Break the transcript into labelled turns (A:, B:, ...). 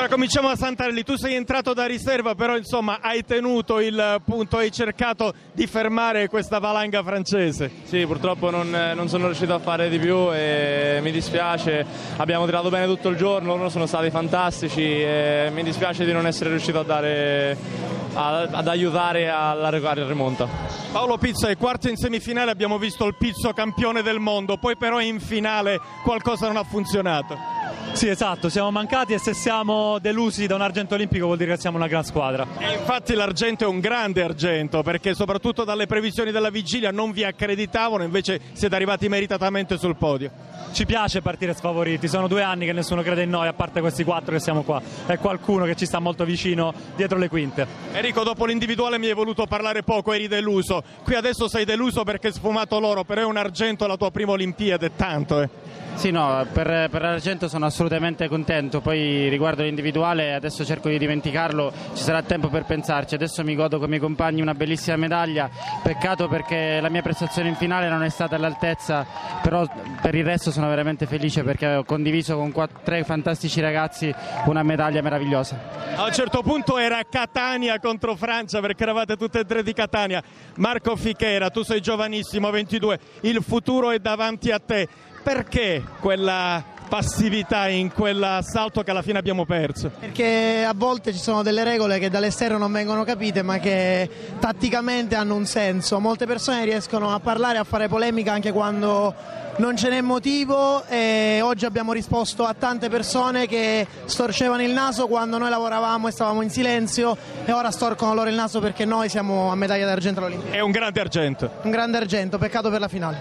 A: Allora cominciamo a Santarelli, tu sei entrato da riserva però insomma hai tenuto il punto, hai cercato di fermare questa valanga francese.
B: Sì, purtroppo non, non, sono riuscito a fare di più e mi dispiace, abbiamo tirato bene tutto il giorno, loro sono stati fantastici e mi dispiace di non essere riuscito a dare, a, ad aiutare alla rimonta.
A: Paolo Pizzo è quarto in semifinale, abbiamo visto il Pizzo campione del mondo, poi però in finale qualcosa non ha funzionato.
C: Sì, esatto, siamo mancati e se siamo delusi da un argento olimpico vuol dire che siamo una gran squadra.
A: E infatti l'argento è un grande argento perché soprattutto dalle previsioni della vigilia non vi accreditavano, invece siete arrivati meritatamente sul podio.
C: Ci piace partire sfavoriti, sono due anni che nessuno crede in noi, a parte questi quattro che siamo qua, e qualcuno che ci sta molto vicino dietro le quinte.
A: Enrico, dopo l'individuale mi hai voluto parlare poco, eri deluso, qui adesso sei deluso perché hai sfumato l'oro, però è un argento la tua prima Olimpiade, tanto eh.
D: Sì, no, per, per l'argento sono assolutamente contento, poi riguardo l'individuale adesso cerco di dimenticarlo, ci sarà tempo per pensarci, adesso mi godo con i miei compagni una bellissima medaglia, peccato perché la mia prestazione in finale non è stata all'altezza, però per il resto sono veramente felice perché ho condiviso con quattro, tre fantastici ragazzi una medaglia meravigliosa.
A: A un certo punto era Catania contro Francia perché eravate tutte e tre di Catania. Marco Fichera, tu sei giovanissimo, 22, il futuro è davanti a te perché quella passività in quell'assalto che alla fine abbiamo perso?
E: Perché a volte ci sono delle regole che dall'esterno non vengono capite ma che tatticamente hanno un senso. Molte persone riescono a parlare, a fare polemica anche quando non ce n'è motivo e oggi abbiamo risposto a tante persone che storcevano il naso quando noi lavoravamo e stavamo in silenzio e ora storcono loro il naso perché noi siamo a medaglia d'argento all'Olimpiade.
A: È un grande argento.
E: Un grande argento, peccato per la finale.